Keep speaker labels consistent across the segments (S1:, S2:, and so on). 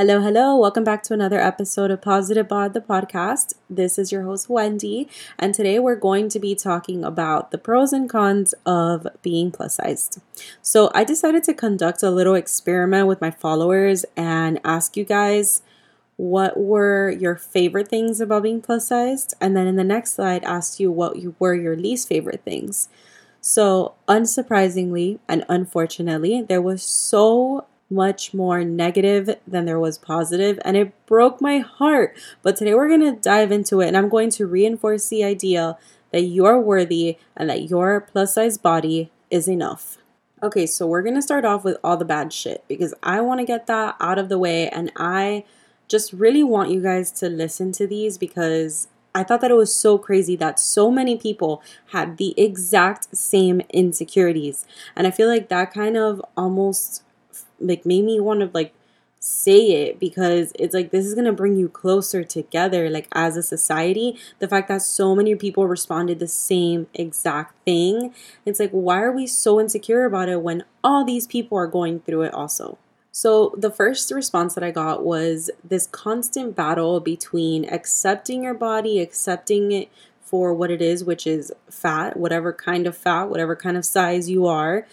S1: Hello, hello. Welcome back to another episode of Positive Bod, the podcast. This is your host, Wendy, and today we're going to be talking about the pros and cons of being plus sized. So, I decided to conduct a little experiment with my followers and ask you guys what were your favorite things about being plus sized, and then in the next slide, asked you what were your least favorite things. So, unsurprisingly and unfortunately, there was so much more negative than there was positive, and it broke my heart. But today we're going to dive into it, and I'm going to reinforce the idea that you're worthy and that your plus size body is enough. Okay, so we're to start off with all the bad shit because I want to get that out of the way, and I just really want you guys to listen to these because I thought that it was so crazy that so many people had the exact same insecurities. And I feel like that kind of almost like made me want to like say it because it's like this is going to bring you closer together like as a society. The fact that so many people responded the same exact thing it's like why are we so insecure about it when all these people are going through it also? So the first response that i got was this constant battle between accepting your body accepting it for what it is which is fat whatever kind of fat whatever kind of size you are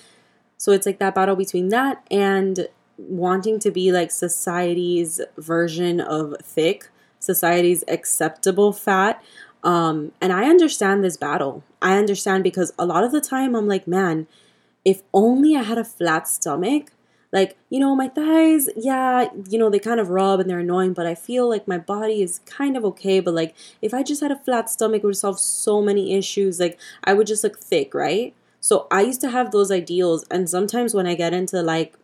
S1: so it's like that battle between that and wanting to be like society's version of thick, society's acceptable fat. Um, and I understand this battle. I understand because a lot of the time I'm like, man, if only I had a flat stomach, like, you know, my thighs, yeah, you know, they kind of rub and they're annoying, but I feel like my body is kind of okay. But like, if I just had a flat stomach, it would solve so many issues. Like, I would just look thick, right? So I used to have those ideals. And sometimes when I get into like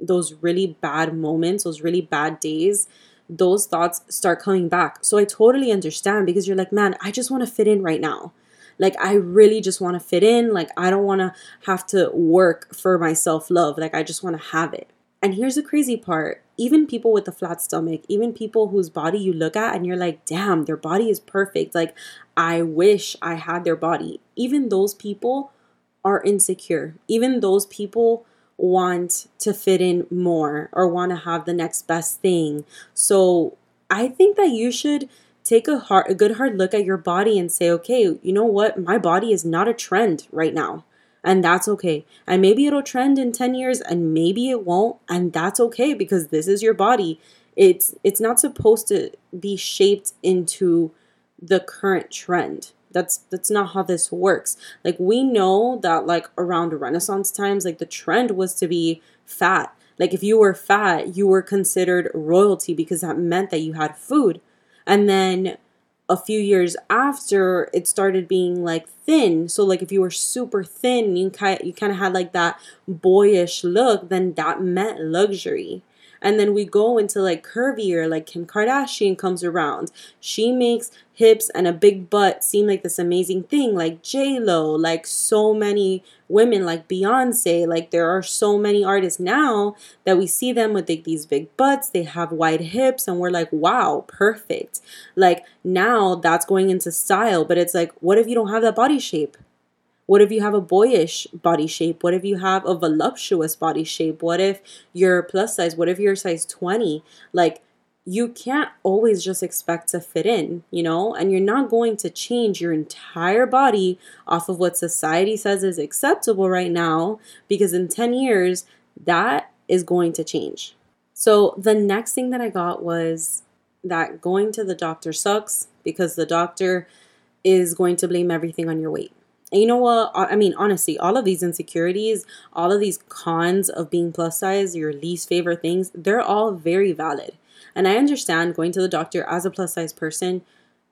S1: those really bad moments, those really bad days, those thoughts start coming back. So I totally understand because you're like, man, I just want to fit in right now. Like, I really just want to fit in. Like, I don't want to have to work for my self love. Like, I just want to have it. And here's the crazy part even people with a flat stomach, even people whose body you look at and you're like, damn, their body is perfect. Like, I wish I had their body. Even those people are insecure. Even those people want to fit in more or want to have the next best thing. So I think that you should take a hard, a good hard look at your body and say, okay, you know what? My body is not a trend right now. And that's okay. And maybe it'll trend in 10 years and maybe it won't. And that's okay because this is your body. It's it's not supposed to be shaped into the current trend that's that's not how this works. Like we know that like around renaissance times like the trend was to be fat. Like if you were fat you were considered royalty because that meant that you had food. And then a few years after it started being like thin. So like if you were super thin you kind you kind of had like that boyish look then that meant luxury and then we go into like curvier, like Kim Kardashian comes around. She makes hips and a big butt seem like this amazing thing, like J Lo, like so many women, like Beyonce. Like there are so many artists now that we see them with like these big butts. They have wide hips, and we're like, wow, perfect. Like now that's going into style, but it's like, what if you don't have that body shape? What if you have a boyish body shape? What if you have a voluptuous body shape? What if you're plus size? What if you're size 20? Like, you can't always just expect to fit in, you know, and you're not going to change your entire body off of what society says is acceptable right now because in 10 years, that is going to change. So, the next thing that I got was that going to the doctor sucks because the doctor is going to blame everything on your weight. You know what? I mean, honestly, all of these insecurities, all of these cons of being plus size, your least favorite things, they're all very valid. And I understand going to the doctor as a plus size person,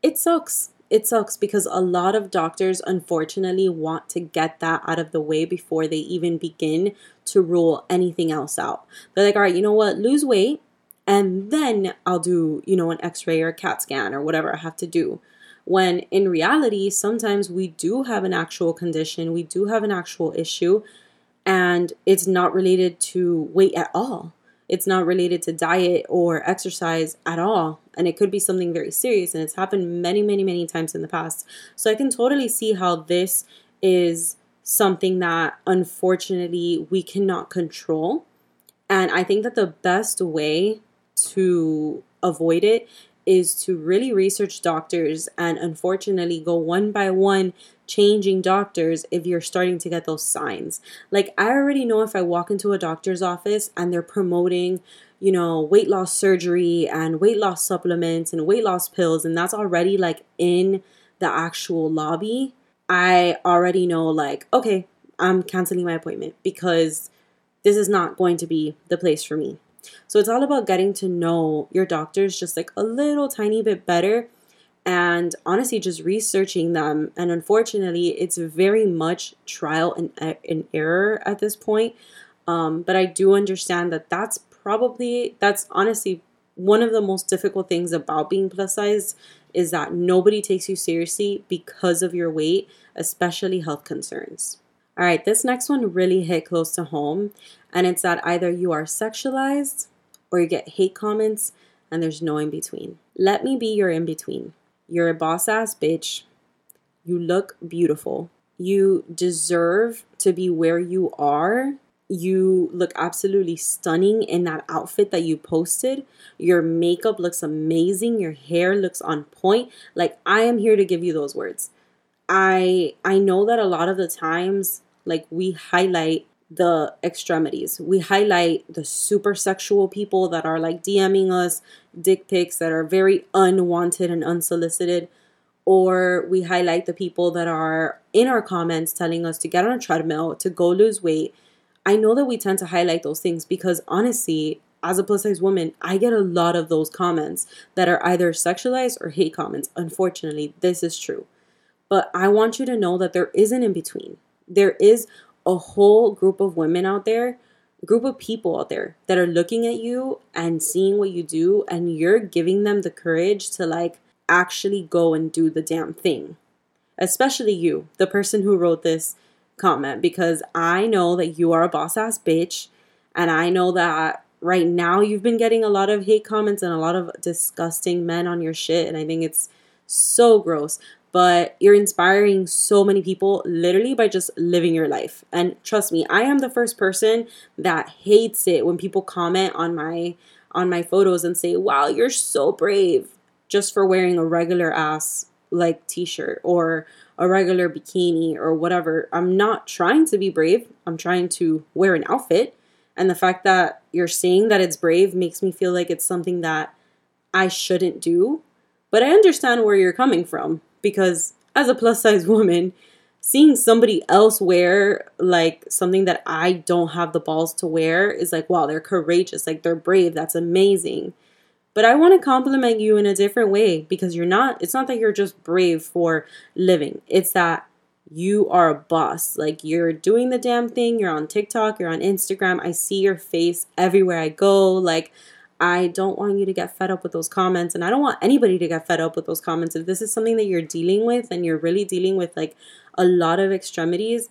S1: it sucks. It sucks because a lot of doctors unfortunately want to get that out of the way before they even begin to rule anything else out. They're like, all right, you know what? Lose weight and then I'll do, you know, an x ray or a CAT scan or whatever I have to do. When in reality, sometimes we do have an actual condition, we do have an actual issue, and it's not related to weight at all. It's not related to diet or exercise at all. And it could be something very serious. And it's happened many, many, many times in the past. So I can totally see how this is something that unfortunately we cannot control. And I think that the best way to avoid it is to really research doctors and unfortunately go one by one changing doctors if you're starting to get those signs. Like, I already know if I walk into a doctor's office and they're promoting, you know, weight loss surgery and weight loss supplements and weight loss pills, and that's already like in the actual lobby, I already know, like, okay, I'm canceling my appointment because this is not going to be the place for me. So it's all about getting to know your doctors just like a little tiny bit better and honestly just researching them. And unfortunately, it's very much trial and, and error at this point. Um, but I do understand that that's probably, that's honestly one of the most difficult things about being plus size is that nobody takes you seriously because of your weight, especially health concerns. All right, this next one really hit close to home, and it's that either you are sexualized or you get hate comments, and there's no in between. Let me be your in between. You're a boss ass bitch. You look beautiful. You deserve to be where you are. You look absolutely stunning in that outfit that you posted. Your makeup looks amazing. Your hair looks on point. Like I am here to give you those words. I I know that a lot of the times like we highlight the extremities. We highlight the super sexual people that are like DMing us dick pics that are very unwanted and unsolicited. Or we highlight the people that are in our comments telling us to get on a treadmill, to go lose weight. I know that we tend to highlight those things because honestly, as a plus size woman, I get a lot of those comments that are either sexualized or hate comments. Unfortunately, this is true. But I want you to know that there is an in between. There is a whole group of women out there, group of people out there that are looking at you and seeing what you do, and you're giving them the courage to like actually go and do the damn thing. Especially you, the person who wrote this comment, because I know that you are a boss ass bitch, and I know that right now you've been getting a lot of hate comments and a lot of disgusting men on your shit, and I think it's so gross but you're inspiring so many people literally by just living your life. And trust me, I am the first person that hates it when people comment on my on my photos and say, "Wow, you're so brave." Just for wearing a regular ass like t-shirt or a regular bikini or whatever. I'm not trying to be brave. I'm trying to wear an outfit. And the fact that you're saying that it's brave makes me feel like it's something that I shouldn't do. But I understand where you're coming from because as a plus size woman, seeing somebody else wear like something that I don't have the balls to wear is like, wow, they're courageous, like they're brave, that's amazing. But I want to compliment you in a different way because you're not, it's not that you're just brave for living, it's that you are a boss. Like you're doing the damn thing, you're on TikTok, you're on Instagram. I see your face everywhere I go. Like, I don't want you to get fed up with those comments. And I don't want anybody to get fed up with those comments. If this is something that you're dealing with and you're really dealing with like a lot of extremities,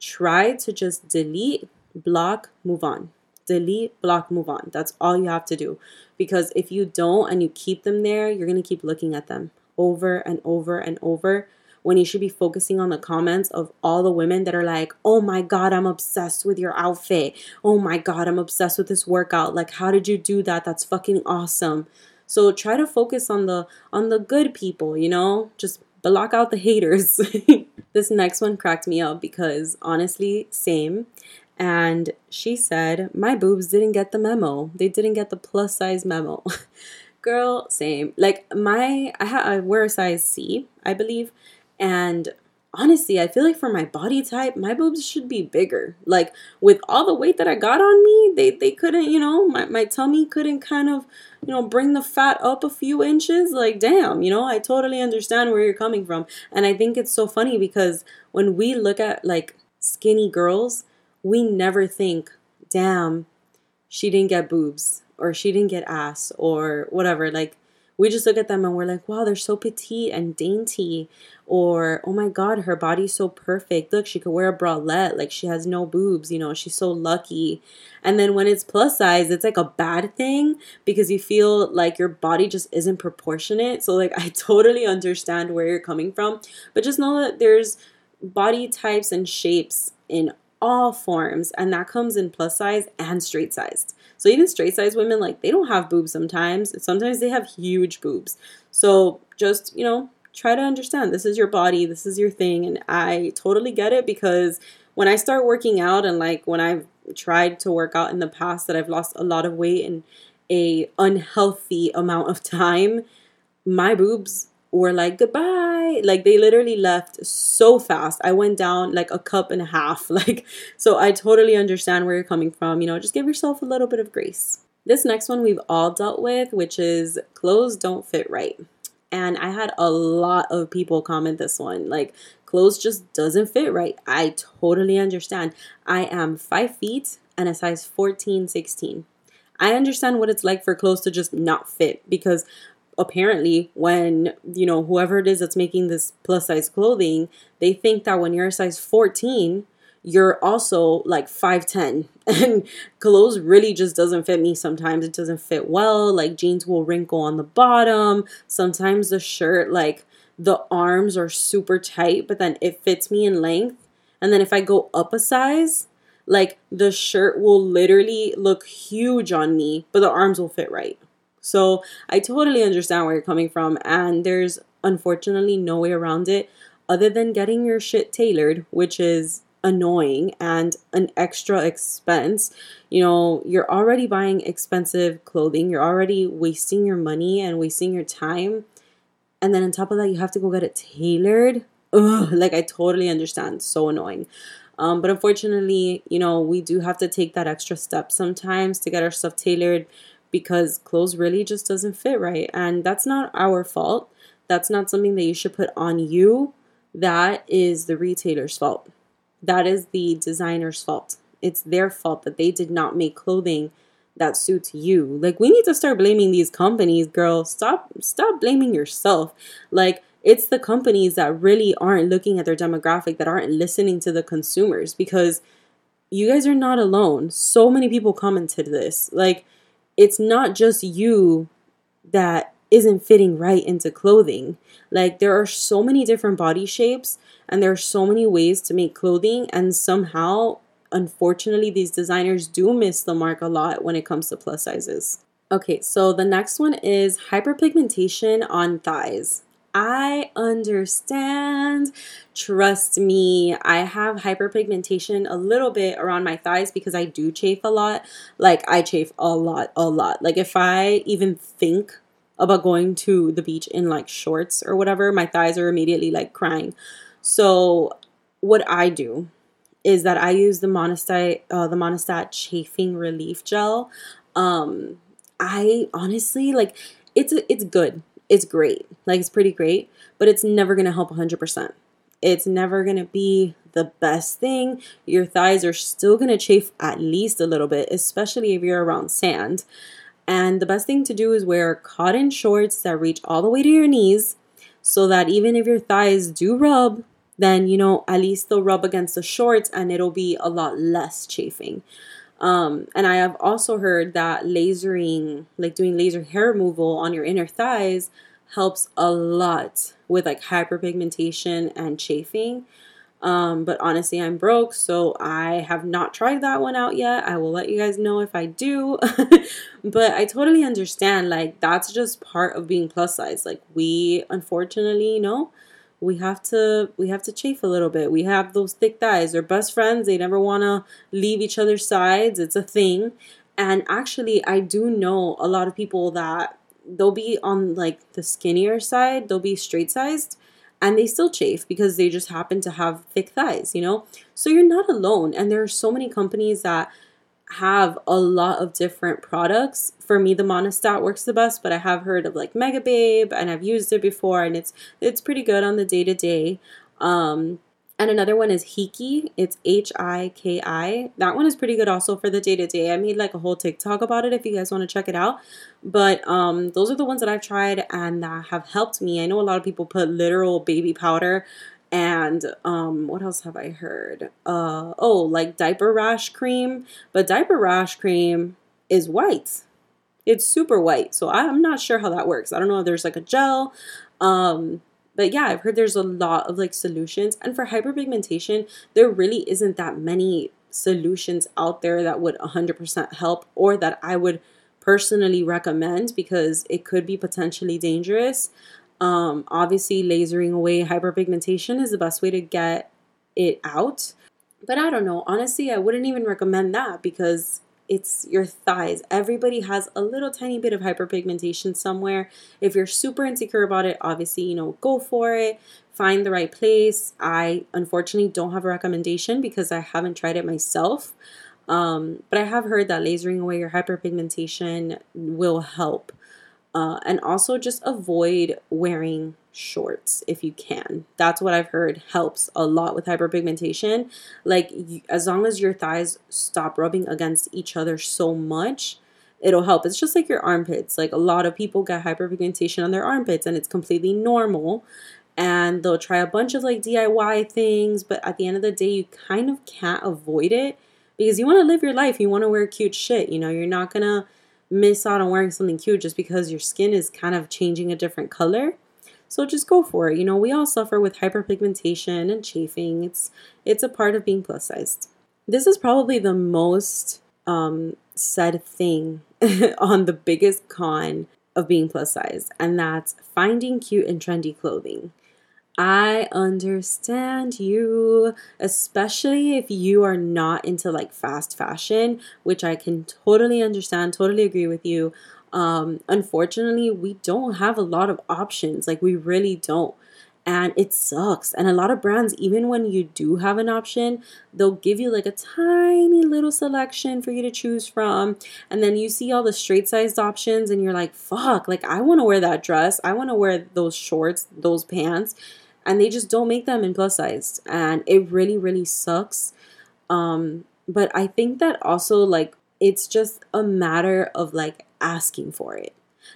S1: try to just delete, block, move on. Delete, block, move on. That's all you have to do. Because if you don't and you keep them there, you're going to keep looking at them over and over and over when you should be focusing on the comments of all the women that are like, oh my God, I'm obsessed with your outfit. Oh my God, I'm obsessed with this workout. Like, how did you do that? That's fucking awesome. So try to focus on the on the good people, you know? Just block out the haters. this next one cracked me up because honestly, same. And she said, My boobs didn't get the memo. They didn't get the plus size memo. Girl, same. Like my I, I wear a size C, I believe, and honestly, I feel like for my body type, my boobs should be bigger. Like with all the weight that I got on me, they they couldn't, you know, my, my tummy couldn't kind of, you know, bring the fat up a few inches. Like, damn, you know, I totally understand where you're coming from. And I think it's so funny because when we look at like skinny girls, we never think, damn, she didn't get boobs or she didn't get ass or whatever. Like we just look at them and we're like, wow, they're so petite and dainty. Or, oh my God, her body's so perfect. Look, she could wear a bralette. Like she has no boobs, you know, she's so lucky. And then when it's plus size, it's like a bad thing because you feel like your body just isn't proportionate. So, like, I totally understand where you're coming from. But just know that there's body types and shapes in all forms, and that comes in plus size and straight sized. So even straight sized women, like they don't have boobs sometimes. Sometimes they have huge boobs. So just, you know, try to understand this is your body, this is your thing. And I totally get it because when I start working out and like when I've tried to work out in the past that I've lost a lot of weight in a unhealthy amount of time, my boobs were like goodbye. Like they literally left so fast. I went down like a cup and a half. Like so i totally understand where you're coming from you know just give yourself a little bit of grace. This next one we've all dealt with which is clothes don't fit right. And i had a lot of people comment this one like clothes just doesn't fit right. I totally understand. I am five feet and a size 14 16 I understand what it's like for clothes to just not fit because apparently when you know whoever it is that's making this plus size clothing they think that when you're a size 14 you're also like 5'10 and clothes really just doesn't fit me. Sometimes it doesn't fit well like jeans will wrinkle on the bottom. Sometimes the shirt like the arms are super tight but then it fits me in length. And then if i go up a size like the shirt will literally look huge on me but the arms will fit right so I totally understand where you're coming from, and there's unfortunately no way around it other than getting your shit tailored, which is annoying and an extra expense. You know, you're already buying expensive clothing, you're already wasting your money and wasting your time. And then on top of that, you have to go get it tailored. Ugh, like I totally understand. So annoying. Um, but unfortunately, you know, we do have to take that extra step sometimes to get our stuff tailored because clothes really just doesn't fit right. And that's not our fault. That's not something that you should put on you. That is the retailer's fault. That is the designer's fault. It's their fault that they did not make clothing that suits you. Like we need to start blaming these companies, girl. Stop stop blaming yourself. Like it's the companies that really aren't looking at their demographic, that aren't listening to the consumers because you guys are not alone. So many people commented this. Like it's not just you that isn't fitting right into clothing. Like there are so many different body shapes and there are so many ways to make clothing and somehow unfortunately these designers do miss the mark a lot when it comes to plus sizes. Okay, so the next one is hyperpigmentation on thighs. I understand. Trust me, I have hyperpigmentation a little bit around my thighs because I do chafe a lot. Like, I chafe a lot, a lot. Like, if I even think about going to the beach in like shorts or whatever, my thighs are immediately like crying. So, what I do is that I use the Monistat, uh, the Monistat chafing relief gel. Um, I honestly like it's it's good it's great. Like it's pretty great, but it's never going to help 100%. It's never going to be the best thing. Your thighs are still going to chafe at least a little bit, especially if you're around sand. And the best thing to do is wear cotton shorts that reach all the way to your knees so that even if your thighs do rub, then you know at least they'll rub against the shorts and it'll be a lot less chafing. Um, and I have also heard that lasering, like doing laser hair removal on your inner thighs, helps a lot with like hyperpigmentation and chafing. Um, but honestly, I'm broke, so I have not tried that one out yet. I will let you guys know if I do. but I totally understand, like, that's just part of being plus size. Like, we unfortunately, you know, we have to we have to chafe a little bit. We have those thick thighs. They're best friends. They never want to leave each other's sides. It's a thing. And actually, I do know a lot of people that they'll be on like the skinnier side. They'll be straight sized and they still chafe because they just happen to have thick thighs, you know? So you're not alone. And there are so many companies that have a lot of different products. For me, the Monistat works the best, but I have heard of like Megababe and I've used it before and it's it's pretty good on the day to day. Um and another one is Hiki. It's H I K I. That one is pretty good also for the day to day. I made like a whole TikTok about it if you guys want to check it out. But um, those are the ones that I've tried and that have helped me. I know a lot of people put literal baby powder and um what else have i heard? Uh oh like diaper rash cream? But diaper rash cream is white. It's super white. So i'm not sure how that works. I don't know if there's like a gel. Um but yeah i've heard there's a lot of like solutions. And for hyperpigmentation there really isn't that many solutions out there that would 100% help or that I would personally recommend because it could be potentially dangerous. Um, obviously, lasering away hyperpigmentation is the best way to get it out. But I don't know. Honestly, I wouldn't even recommend that because it's your thighs. Everybody has a little tiny bit of hyperpigmentation somewhere. If you're super insecure about it, obviously, you know, go for it. Find the right place. I unfortunately don't have a recommendation because I haven't tried it myself. Um, but I have heard that lasering away your hyperpigmentation will help. Uh, and also just avoid wearing shorts if you can. That's what I've heard helps a lot with hyperpigmentation. Like, you, as long as your thighs stop rubbing against each other so much, it'll help. It's just like your armpits. Like, a lot of people get hyperpigmentation on their armpits, and it's completely normal. And they'll try a bunch of like DIY things, but at the end of the day, you kind of can't avoid it because you want to live your life. You want to wear cute shit. You know, you're not gonna miss out on wearing something cute just because your skin is kind of changing a different color. So just go for it. You know, we all suffer with hyperpigmentation and chafing. It's it's a part of being plus sized. This is probably the most um, said thing on the biggest con of being plus size, and that's finding cute and trendy clothing. I understand you, especially if you are not into like fast fashion, which I can totally understand, totally agree with you. Um, unfortunately, we don't have a lot of options. Like, we really don't. And it sucks. And a lot of brands, even when you do have an option, they'll give you like a tiny little selection for you to choose from. And then you see all the straight sized options, and you're like, fuck, like, I wanna wear that dress. I wanna wear those shorts, those pants and they just don't make them in plus size. And it really really sucks. Um but i think that also like it's just a matter of like asking for it.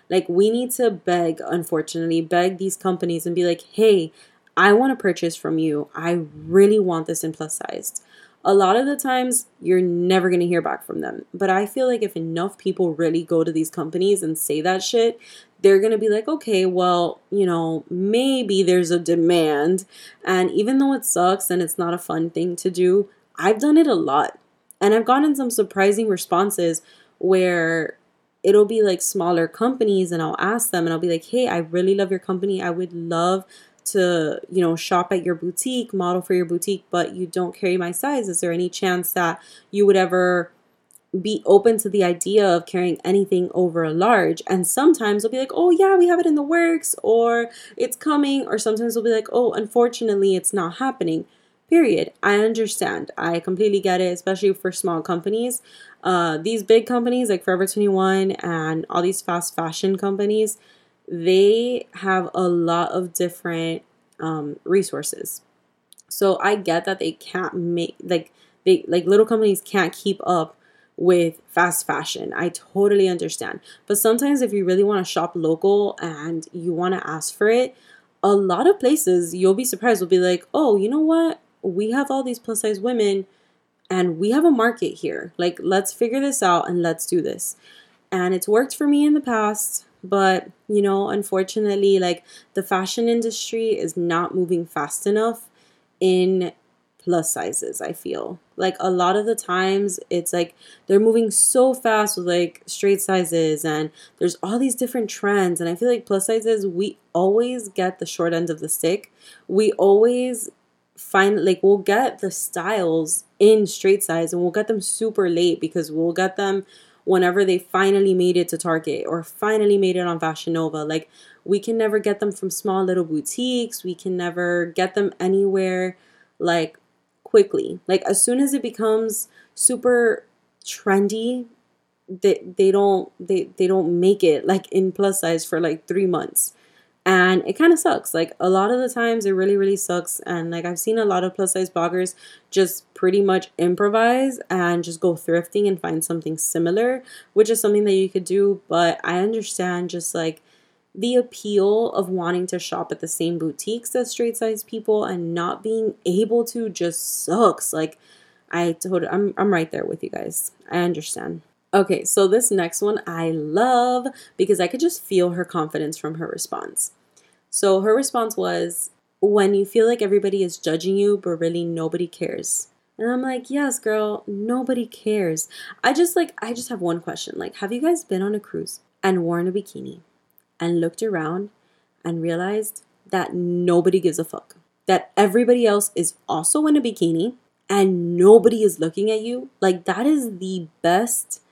S1: Like we need to beg unfortunately beg these companies and be like hey i want to purchase from you. I really want this in plus size. A lot of the times you're never going to hear back from them. But I feel like if enough people really go to these companies and say that shit, they're going to be like, okay, well, you know, maybe there's a demand. And even though it sucks and it's not a fun thing to do, I've done it a lot. And I've gotten some surprising responses where it'll be like smaller companies and I'll ask them and I'll be like, hey, I really love your company. I would love to, you know, shop at your boutique, model for your boutique, but you don't carry my size. Is there any chance that you would ever be open to the idea of carrying anything over a large. And sometimes they'll be like, oh, yeah, we have it in the works, or it's coming, or sometimes they'll be like, oh, unfortunately, it's not happening. Period. I understand. I completely get it, especially for small companies. Uh, these big companies like Forever 21 and all these fast fashion companies, they have a lot of different um, resources. So I get that they can't make like they like little companies can't keep up with fast fashion. I totally understand. But sometimes, if you really want to shop local and you want to ask for it, a lot of places you'll be surprised will be like, oh, you know what? We have all these plus size women and we have a market here. Like, let's figure this out and let's do this. And it's worked for me in the past, but you know, unfortunately, like the fashion industry is not moving fast enough in plus sizes, I feel. Like a lot of the times it's like they're moving so fast with like straight sizes and there's all these different trends and I feel like plus sizes we always get the short end of the stick. We always find like we'll get the styles in straight size and we'll get them super late because we'll get them whenever they finally made it to Target or finally made it on Fashion Nova. Like we can never get them from small little boutiques. We can never get them anywhere like quickly. Like as soon as it becomes super trendy, they they don't they they don't make it like in plus size for like 3 months. And it kind of sucks. Like a lot of the times it really really sucks and like I've seen a lot of plus size bloggers just pretty much improvise and just go thrifting and find something similar, which is something that you could do, but I understand just like the appeal of wanting to shop at the same boutiques as straight size people and not being able to just sucks. Like I told I'm I'm right there with you guys. I understand. Okay, so this next one I love because I could just feel her confidence from her response. So her response was when you feel like everybody is judging you but really nobody cares. And I'm like, yes, girl, nobody cares. I just like, I just have one question. Like, have you guys been on a cruise and worn a bikini and looked around and realized that nobody gives a fuck? That everybody else is also in a bikini and nobody is looking at you? Like, that is the best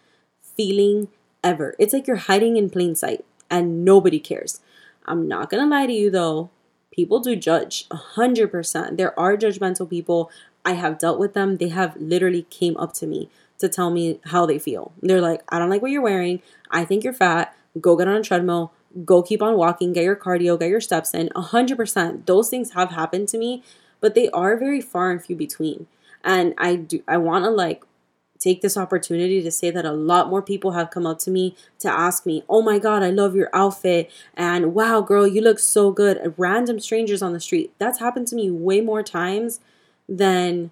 S1: feeling ever. It's like you're hiding in plain sight and nobody cares. I'm not gonna lie to you though, people do judge 100%. There are judgmental people. I have dealt with them. They have literally came up to me to tell me how they feel. They're like, I don't like what you're wearing. I think you're fat. Go get on a treadmill. Go keep on walking. Get your cardio. Get your steps in. 100%. Those things have happened to me, but they are very far and few between. And I do. I want to like take this opportunity to say that a lot more people have come up to me to ask me, "Oh my god, I love your outfit." And, "Wow, girl, you look so good." Random strangers on the street. That's happened to me way more times than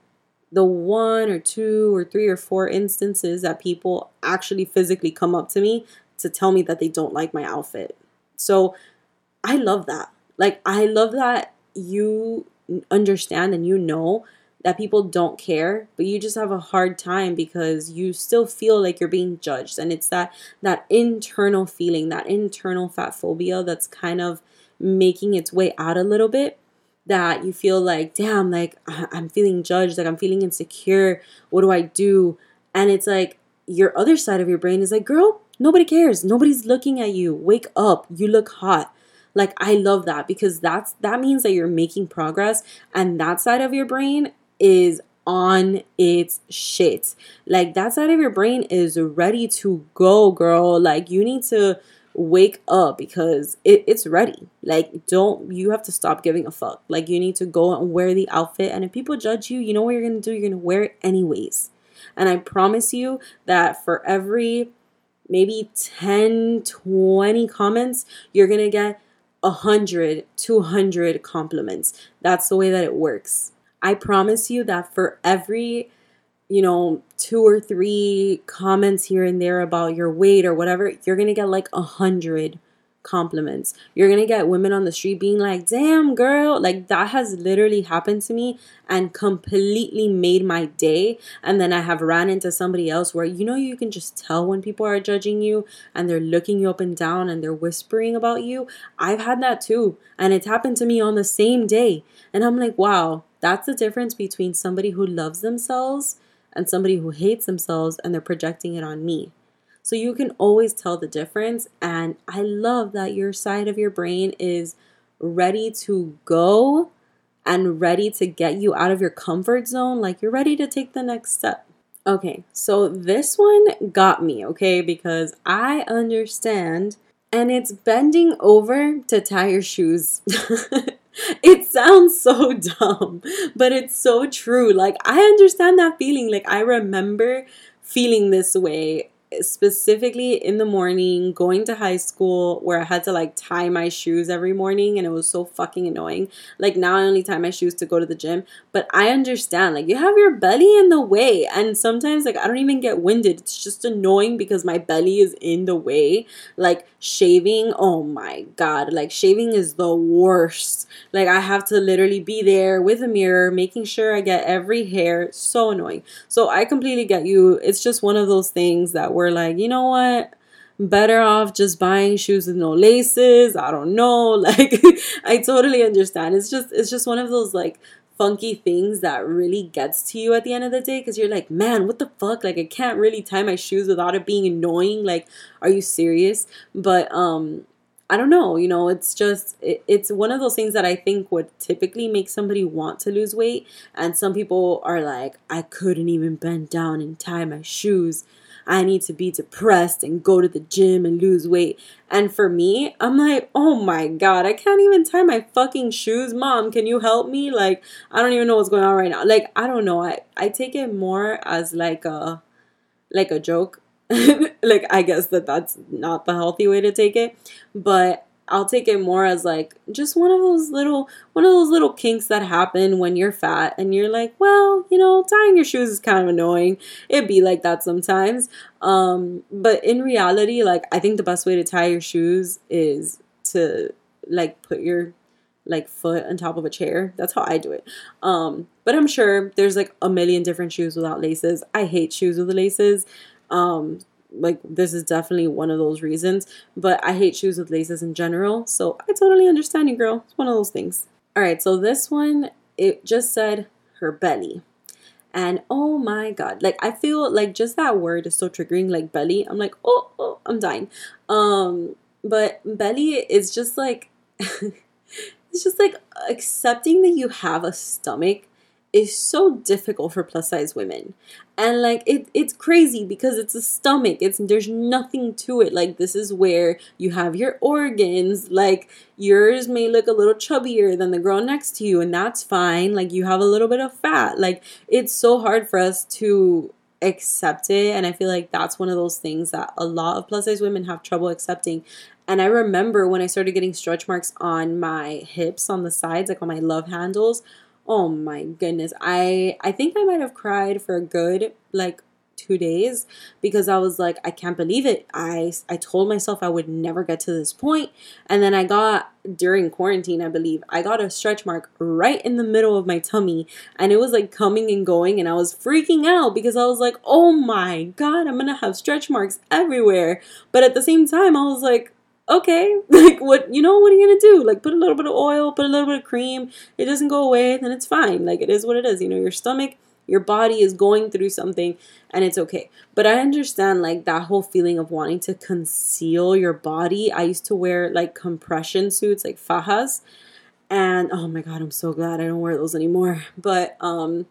S1: the one or two or three or four instances that people actually physically come up to me to tell me that they don't like my outfit. So I love that. Like, I love that you understand and you know that people don't care, but you just have a hard time because you still feel like you're being judged. And it's that that internal feeling, that internal fat phobia that's kind of making its way out a little bit that you feel like, damn, like I'm feeling judged, like I'm feeling insecure. What do I do? And it's like your other side of your brain is like, girl, nobody cares. Nobody's looking at you. Wake up. You look hot. Like I love that because that's that means that you're making progress and that side of your brain is on its shit. Like that side of your brain is ready to go, girl. Like you need to wake up because it, it's ready. Like, don't you have to stop giving a fuck. Like, you need to go and wear the outfit. And if people judge you, you know what you're gonna do? You're gonna wear it anyways. And I promise you that for every maybe 10, 20 comments, you're gonna get 100, 200 compliments. That's the way that it works. I promise you that for every you know, two or three comments here and there about your weight or whatever, you're gonna get like a hundred compliments. You're gonna get women on the street being like, damn, girl. Like, that has literally happened to me and completely made my day. And then I have ran into somebody else where, you know, you can just tell when people are judging you and they're looking you up and down and they're whispering about you. I've had that too. And it's happened to me on the same day. And I'm like, wow, that's the difference between somebody who loves themselves and somebody who hates themselves and they're projecting it on me. So you can always tell the difference. And I love that your side of your brain is ready to go and ready to get you out of your comfort zone. Like you're ready to take the next step. Okay, so this one got me, okay, because I understand and it's bending over to tie your shoes. it sounds so dumb, but it's so true. Like, I understand that feeling. Like, I remember feeling this way specifically in the morning going to high school where I had to like tie my shoes every morning and it was so fucking annoying. Like now I only tie my shoes to go to the gym, but I understand like you have your belly in the way and sometimes like I don't even get winded. It's just annoying because my belly is in the way. Like shaving, oh my god, like shaving is the worst. Like I have to literally be there with a mirror making sure I get every hair. So annoying. So I completely get you. It's just one of those things that we're like, you know what? Better off just buying shoes with no laces. I don't know. Like I totally understand. It's just it's just one of those like funky things that really gets to you at the end of the day because you're like, man, what the fuck? Like I can't really tie my shoes without it being annoying. Like, are you serious? But um I don't know, you know, it's just it, it's one of those things that I think would typically make somebody want to lose weight and some people are like I couldn't even bend down and tie my shoes I need to be depressed and go to the gym and lose weight. And for me, I'm like, oh my God, I can't even tie my fucking shoes. Mom, can you help me? Like, I don't even know what's going on right now. Like, I don't know. I, I take it more as like a, like a joke. like, I guess that that's not the healthy way to take it. But I'll take it more as like just one of those little one of those little kinks that happen when you're fat and you're like, well, you know, tying your shoes is kind of annoying. It'd be like that sometimes. Um, but in reality, like I think the best way to tie your shoes is to like put your like foot on top of a chair. That's how I do it. Um, but I'm sure there's like a million different shoes without laces. I hate shoes with laces. Um, like this is definitely one of those reasons, but I hate shoes with laces in general. So I totally understand you, girl. It's one of those things. All right, so this one it just said her belly. And oh my god, like I feel like just that word is so triggering, like belly. I'm like, oh, oh I'm dying. Um, but belly is just like it's just like accepting that you have a stomach is so difficult for plus size women. And like it it's crazy because it's a stomach. It's there's nothing to it. Like this is where you have your organs. Like yours may look a little chubbier than the girl next to you and that's fine. Like you have a little bit of fat. Like it's so hard for us to accept it and I feel like that's one of those things that a lot of plus size women have trouble accepting. And I remember when I started getting stretch marks on my hips on the sides, like on my love handles, oh my goodness. I i think i might have cried for a good like two days because i was like i can't believe it. I i told myself i would never get to this point. And then i got during quarantine i believe i got a stretch mark right in the middle of my tummy and it was like coming and going and i was freaking out because i was like oh my god i'm gonna have stretch marks everywhere. But at the same time i was like okay, like what you know, what are you gonna do? Like put a little bit of oil, put a little bit of cream. It doesn't go away, then it's fine. Like it is what it is. You know, your stomach, your body is going through something and it's okay. But I understand like that whole feeling of wanting to conceal your body. I used to wear like compression suits, like fajas. And oh my god, I'm so glad I don't wear those anymore. But um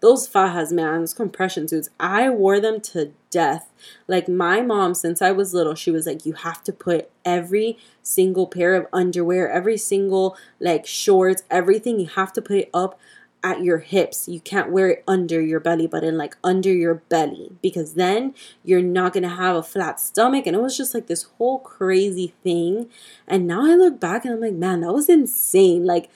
S1: those fajas, man, those compression suits, I wore them to death. Like my mom, since I was little, she was like, you have to put every single pair of underwear, every single like shorts, everything, you have to put it up at your hips. You can't wear it under your belly button, like under your belly, because then you're not gonna have a flat stomach. And it was just like this whole crazy thing. And now I look back and I'm like, man, that was insane. Like,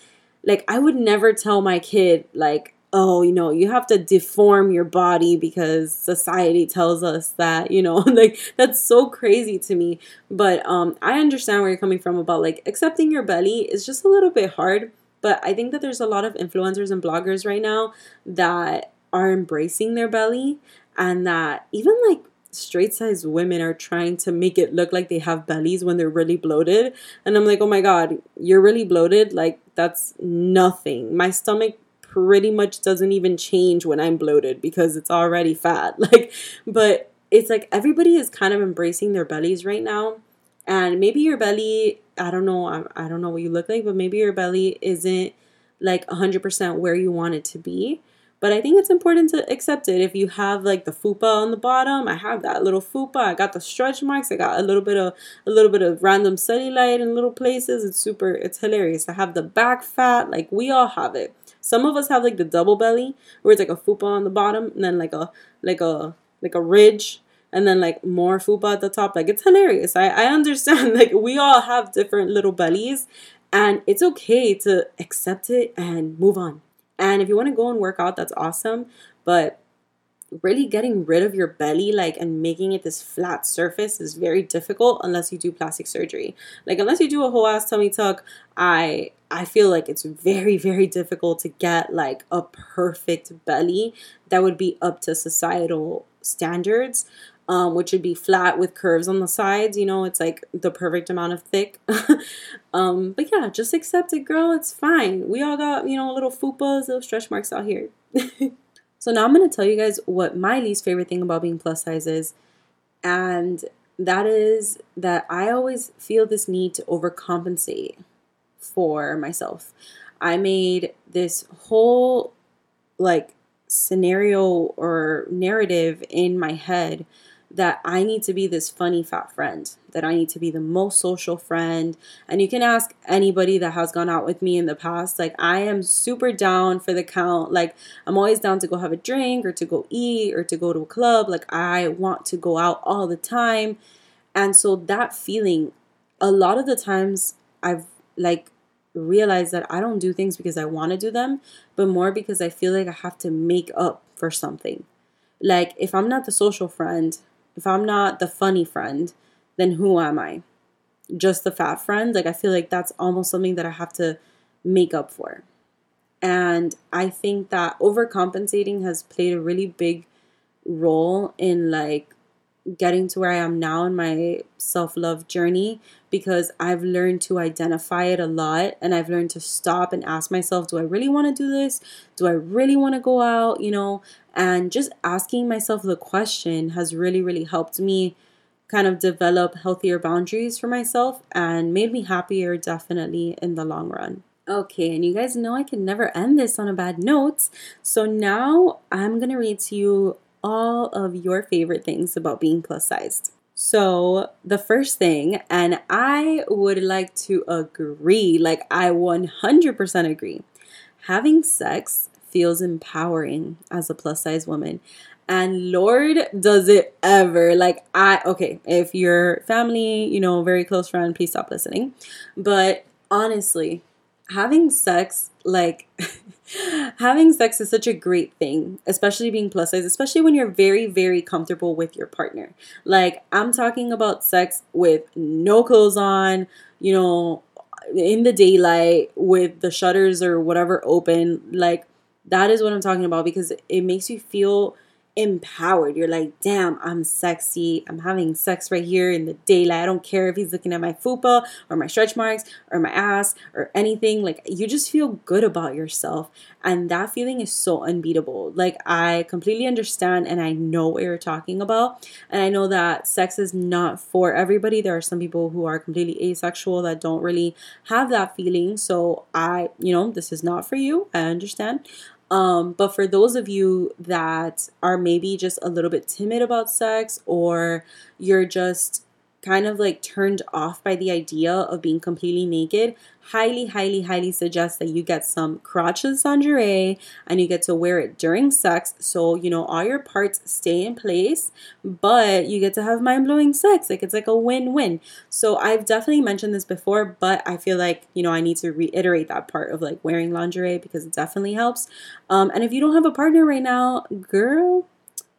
S1: like I would never tell my kid, like, oh, you know, you have to deform your body because society tells us that, you know, like that's so crazy to me. But um I understand where you're coming from about like accepting your belly is just a little bit hard, but I think that there's a lot of influencers and bloggers right now that are embracing their belly and that even like straight sized women are trying to make it look like they have bellies when they're really bloated. And I'm like, oh my God, you're really bloated? Like, that's nothing. My stomach pretty much doesn't even change when I'm bloated because it's already fat. Like, but it's like everybody is kind of embracing their bellies right now. And maybe your belly, I don't know, I, I don't know what you look like, but maybe your belly isn't like 100% where you want it to be. But I think it's important to accept it. If you have like the fupa on the bottom, I have that little fupa. I got the stretch marks. I got a little bit of a little bit of random cellulite in little places. It's super. It's hilarious. I have the back fat. Like we all have it. Some of us have like the double belly where it's like a fupa on the bottom and then like a like a like a ridge and then like more fupa at the top. Like it's hilarious. I, I understand. Like we all have different little bellies and it's okay to accept it and move on. And if you want to go and work out, that's awesome. But really getting rid of your belly like and making it this flat surface is very difficult unless you do plastic surgery like unless you do a whole ass tummy tuck i i feel like it's very very difficult to get like a perfect belly that would be up to societal standards um, which would be flat with curves on the sides. You know, it's like the perfect amount of thick. um, but yeah, just accept it, girl. It's fine. We all got, you know, little fupas, little stretch marks out here. So now I'm going to tell you guys what my least favorite thing about being plus size is. And that is that I always feel this need to overcompensate for myself. I made this whole like scenario or narrative in my head that I need to be this funny fat friend, that I need to be the most social friend. And you can ask anybody that has gone out with me in the past. Like, I am super down for the count. Like, I'm always down to go have a drink or to go eat or to go to a club. Like, I want to go out all the time. And so, that feeling, a lot of the times, I've like realized that I don't do things because I want to do them, but more because I feel like I have to make up for something. Like, if I'm not the social friend, if I'm not the funny friend, then who am I? Just the fat friend? Like I feel like that's almost something that I have to make up for. And I think that overcompensating has played a really big role in like getting to where I am now in my self love journey because I've learned to identify it a lot and I've learned to stop and ask myself, do I really want to do this? Do I really want to go out? You know, and just asking myself the question has really, really helped me kind of develop healthier boundaries for myself and made me happier definitely in the long run. Okay, and you guys know I can never end this on a bad note. So now I'm going to read to you all of your favorite things about being plus sized. So, the first thing, and I would like to agree, like I 100% agree, having sex feels empowering as a plus size woman. And Lord, does it ever. Like, I, okay, if your family, you know, very close friend, please stop listening. But honestly, having sex, like, having sex is such a great thing, especially being plus size, especially when you're very, very comfortable with your partner. Like, I'm talking about sex with no clothes on, you know, in the daylight with the shutters or whatever open. Like, that is what I'm talking about because it makes you feel empowered. You're like, damn, I'm sexy. I'm having sex right here in the daylight. I don't care if he's looking at my fupa or my stretch marks or my ass or anything. Like, you just feel good about yourself. And that feeling is so unbeatable. Like, I completely understand and I know what you're talking about. And I know that sex is not for everybody. There are some people who are completely asexual that don't really have that feeling. So, I, you know, this is not for you. I understand. Um, but for those of you that are maybe just a little bit timid about sex or you're just kind of like turned off by the idea of being completely naked, highly, highly, highly suggest that you get some crotchless lingerie and you get to wear it during sex. So, you know, all your parts stay in place, but you get to have mind blowing sex. Like it's like a win win. So, I've definitely mentioned this before, but I feel like, you know, I need to reiterate that part of like wearing lingerie because it definitely helps. Um, and if you don't have a partner right now, girl,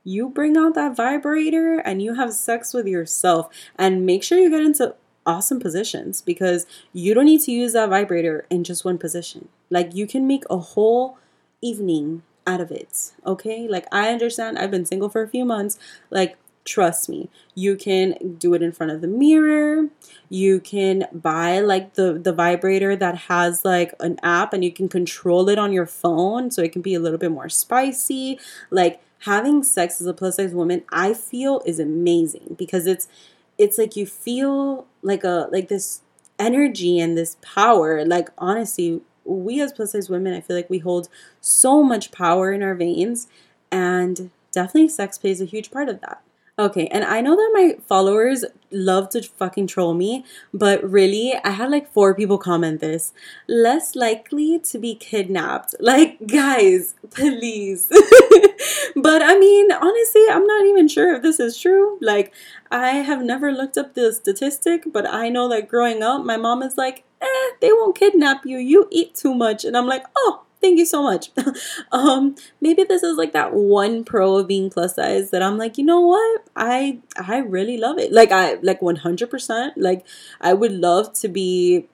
S1: you bring out that vibrator and you have sex with yourself and make sure you get into awesome positions because you don't need to use that vibrator in just one position. Like you can make a whole evening out of it. Okay? Like I understand I've been single for a few months. Like trust me you can do it in front of the mirror you can buy like the the vibrator that has like an app and you can control it on your phone so it can be a little bit more spicy like having sex as a plus size woman, I feel is amazing because it's it's like you feel like a like this energy and this power. Like honestly, we as plus size women, I feel like we hold so much power in our veins and definitely sex plays a huge part of that. Okay, and I know that my followers love to fucking troll me, but really, I had like four people comment this. Less likely to be kidnapped. Like, guys, please. but I mean, honestly, I'm not even sure if this is true. Like, I have never looked up the statistic, but I know that growing up, my mom is like, eh, they won't kidnap you. You eat too much. And I'm like, oh, thank you so much. um, maybe this is like that one pro of being plus size that I'm like, you know what? I I really love it. Like I like 100%. Like I would love to be,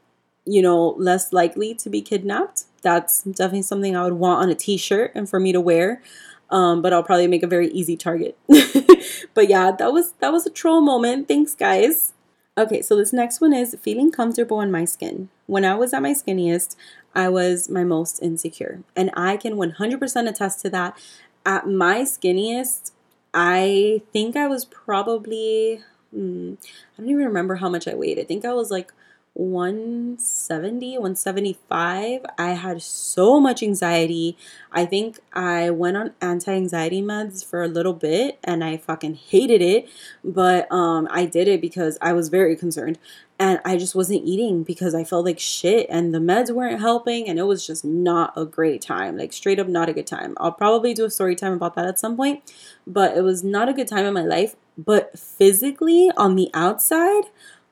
S1: you know, less likely to be kidnapped. That's definitely something I would want on a t-shirt and for me to wear. Um, but I'll probably make a very easy target. but yeah, that was that was a troll moment. Thanks guys. Okay, so this next one is feeling comfortable in my skin. When I was at my skinniest, I was my most insecure. And I can 100% attest to that. At my skinniest, I think I was probably, hmm, I don't even remember how much I weighed. I think I was like 170, 175. I had so much anxiety. I think I went on anti-anxiety meds for a little bit and I fucking hated it, but um I did it because I was very concerned and I just wasn't eating because I felt like shit and the meds weren't helping and it was just not a great time. Like straight up not a good time. I'll probably do a story time about that at some point, but it was not a good time in my life, but physically on the outside,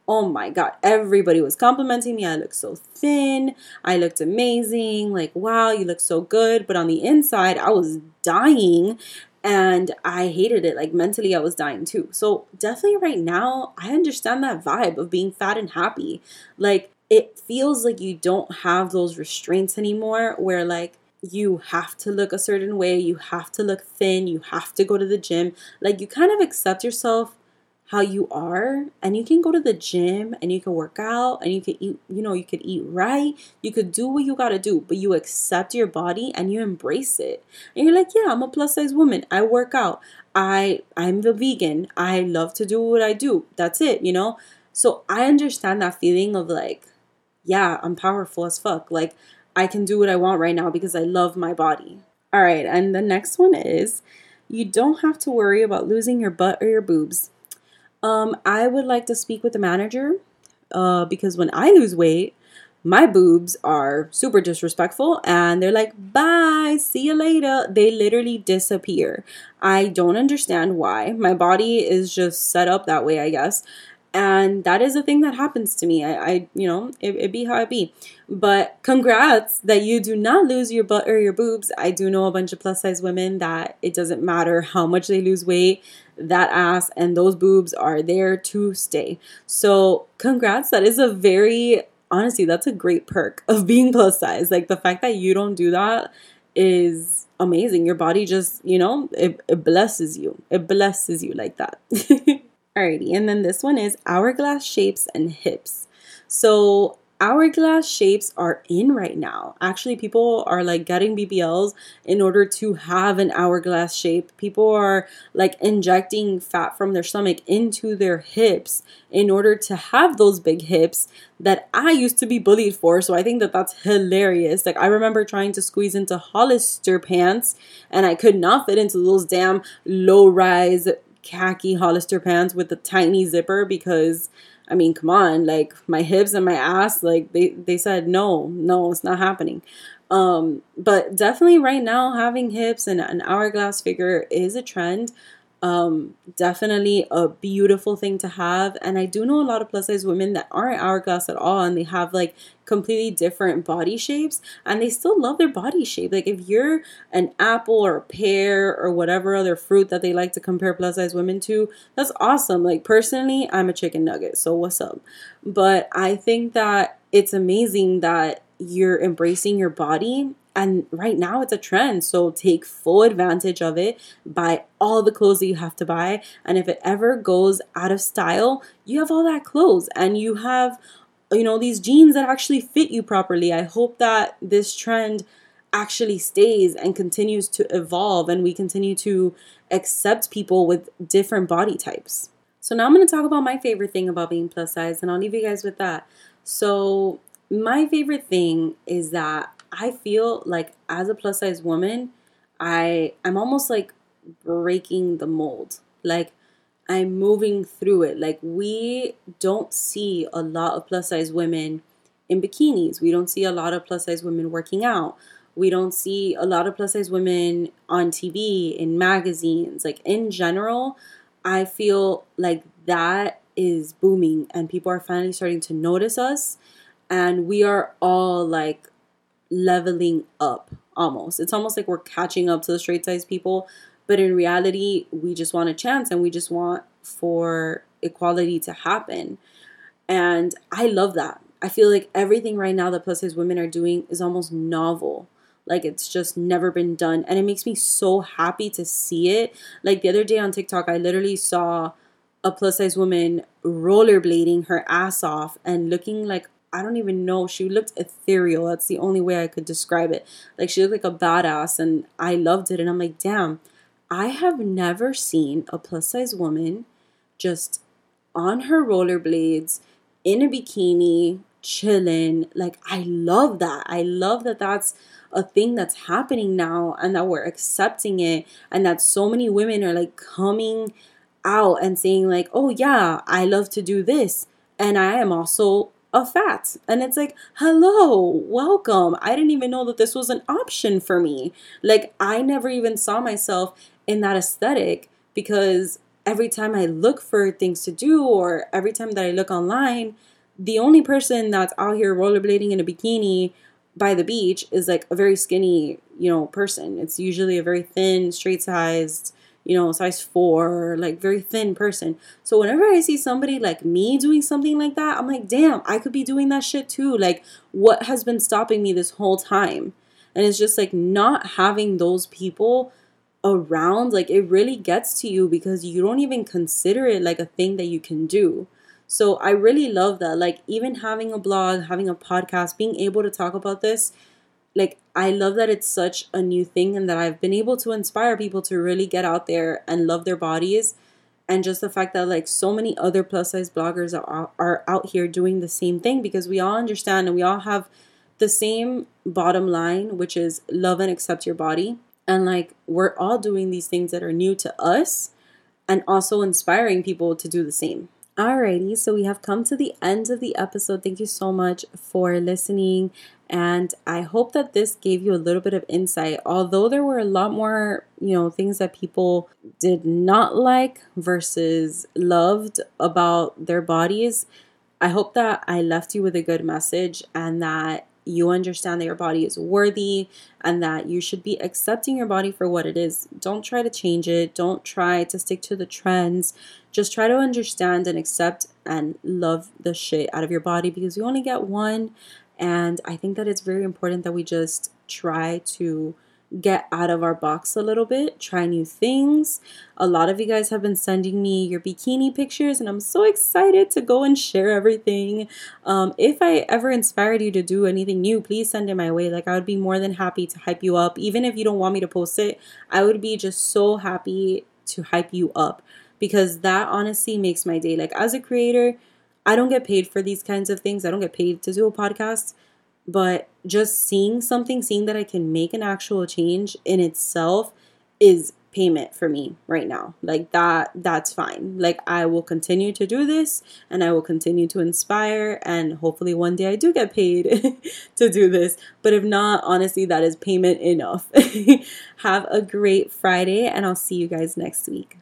S1: oh my god everybody was complimenting me. I looked so thin. I looked amazing. Like wow you look so good. But on the inside i was dying and i hated it. Like mentally i was dying too. So definitely right now i understand that vibe of being fat and happy. Like it feels like you don't have those restraints anymore where like you have to look a certain way, you have to look thin, you have to go to the gym. Like you kind of accept yourself how you are and you can go to the gym and you can work out and you can eat you know you could eat right you could do what you got to do but you accept your body and you embrace it. And you're like yeah i'm a plus size woman. I work out. I i'm the vegan. I love to do what i do. That's it you know? So i understand that feeling of like yeah i'm powerful as fuck. Like i can do what i want right now because i love my body. All right and the next one is you don't have to worry about losing your butt or your boobs um, I would like to speak with the manager uh, because when I lose weight, my boobs are super disrespectful and they're like, bye, see you later. They literally disappear. I don't understand why. My body is just set up that way, I guess and that is a thing that happens to me. I, I you know, it, it be how it be. But congrats that you do not lose your butt or your boobs. I do know a bunch of plus size women that it doesn't matter how much they lose weight, that ass and those boobs are there to stay. So congrats. That is a very honestly, that's a great perk of being plus size. Like the fact that you don't do that is amazing. Your body just, you know, it, it blesses you. It blesses you like that. Alrighty, and then this one is hourglass shapes and hips. So hourglass shapes are in right now. Actually, people are like getting BBLs in order to have an hourglass shape. People are like injecting fat from their stomach into their hips in order to have those big hips that I used to be bullied for. So I think that that's hilarious. Like I remember trying to squeeze into Hollister pants and I could not fit into those damn low rise khaki Hollister pants with the tiny zipper because I mean, come on, like my hips and my ass, like they they said no, no, it's not happening. Um, but definitely right now having hips and an hourglass figure is a trend um, definitely a beautiful thing to have. And I do know a lot of plus size women that aren't hourglass at all and they have like completely different body shapes and they still love their body shape. Like if you're an apple or a pear or whatever other fruit that they like to compare plus size women to, that's awesome. Like personally, I'm a chicken nugget, so what's up? But I think that it's amazing that you're embracing your body and right now it's a trend. So take full advantage of it. Buy all the clothes that you have to buy. And if it ever goes out of style, you have all that clothes and you have, you know, these jeans that actually fit you properly. I hope that this trend actually stays and continues to evolve and we continue to accept people with different body types. So now I'm going to talk about my favorite thing about being plus size and I'll leave you guys with that. So my favorite thing is that I feel like as a plus size woman, I I'm almost like breaking the mold. Like I'm moving through it. Like we don't see a lot of plus size women in bikinis. We don't see a lot of plus size women working out. We don't see a lot of plus size women on TV, in magazines. Like in general, I feel like that is booming and people are finally starting to notice us and we are all like leveling up almost. It's almost like we're catching up to the straight size people, but in reality, we just want a chance and we just want for equality to happen. And I love that. I feel like everything right now that plus size women are doing is almost novel. Like it's just never been done. And it makes me so happy to see it. Like the other day on TikTok, I literally saw a plus size woman rollerblading her ass off and looking like I don't even know. She looked ethereal. That's the only way I could describe it. Like she looked like a badass and I loved it. And I'm like, damn, I have never seen a plus size woman just on her rollerblades in a bikini chilling. Like I love that. I love that that's a thing that's happening now and that we're accepting it and that so many women are like coming out and saying like, "Oh yeah, I love to do this." And I am also of fats. And it's like, hello, welcome. I didn't even know that this was an option for me. Like, I never even saw myself in that aesthetic because every time I look for things to do or every time that I look online, the only person that's out here rollerblading in a bikini by the beach is like a very skinny, you know, person. It's usually a very thin, straight sized, you know, size four, like very thin person. So whenever I see somebody like me doing something like that, I'm like, damn, I could be doing that shit too. Like, what has been stopping me this whole time? And it's just like not having those people around, like it really gets to you because you don't even consider it like a thing that you can do. So I really love that. Like, even having a blog, having a podcast, being able to talk about this, like, I love that it's such a new thing and that I've been able to inspire people to really get out there and love their bodies. And just the fact that, like, so many other plus size bloggers are, are out here doing the same thing because we all understand and we all have the same bottom line, which is love and accept your body. And, like, we're all doing these things that are new to us and also inspiring people to do the same. Alrighty, so we have come to the end of the episode. Thank you so much for listening. And I hope that this gave you a little bit of insight. Although there were a lot more, you know, things that people did not like versus loved about their bodies, I hope that I left you with a good message and that you understand that your body is worthy and that you should be accepting your body for what it is. Don't try to change it. Don't try to stick to the trends. Just try to understand and accept and love the shit out of your body because you only get one. And I think that it's very important that we just try to get out of our box a little bit, try new things. A lot of you guys have been sending me your bikini pictures, and I'm so excited to go and share everything. Um, if I ever inspired you to do anything new, please send it my way. Like, I would be more than happy to hype you up. Even if you don't want me to post it, I would be just so happy to hype you up because that honestly makes my day. Like, as a creator, I don't get paid for these kinds of things, I don't get paid to do a podcast but just seeing something, seeing that I can make an actual change in itself is payment for me right now. Like that that's fine. Like I will continue to do this and I will continue to inspire and hopefully one day I do get paid to do this. But if not, honestly that is payment enough. Have a great Friday and I'll see you guys next week.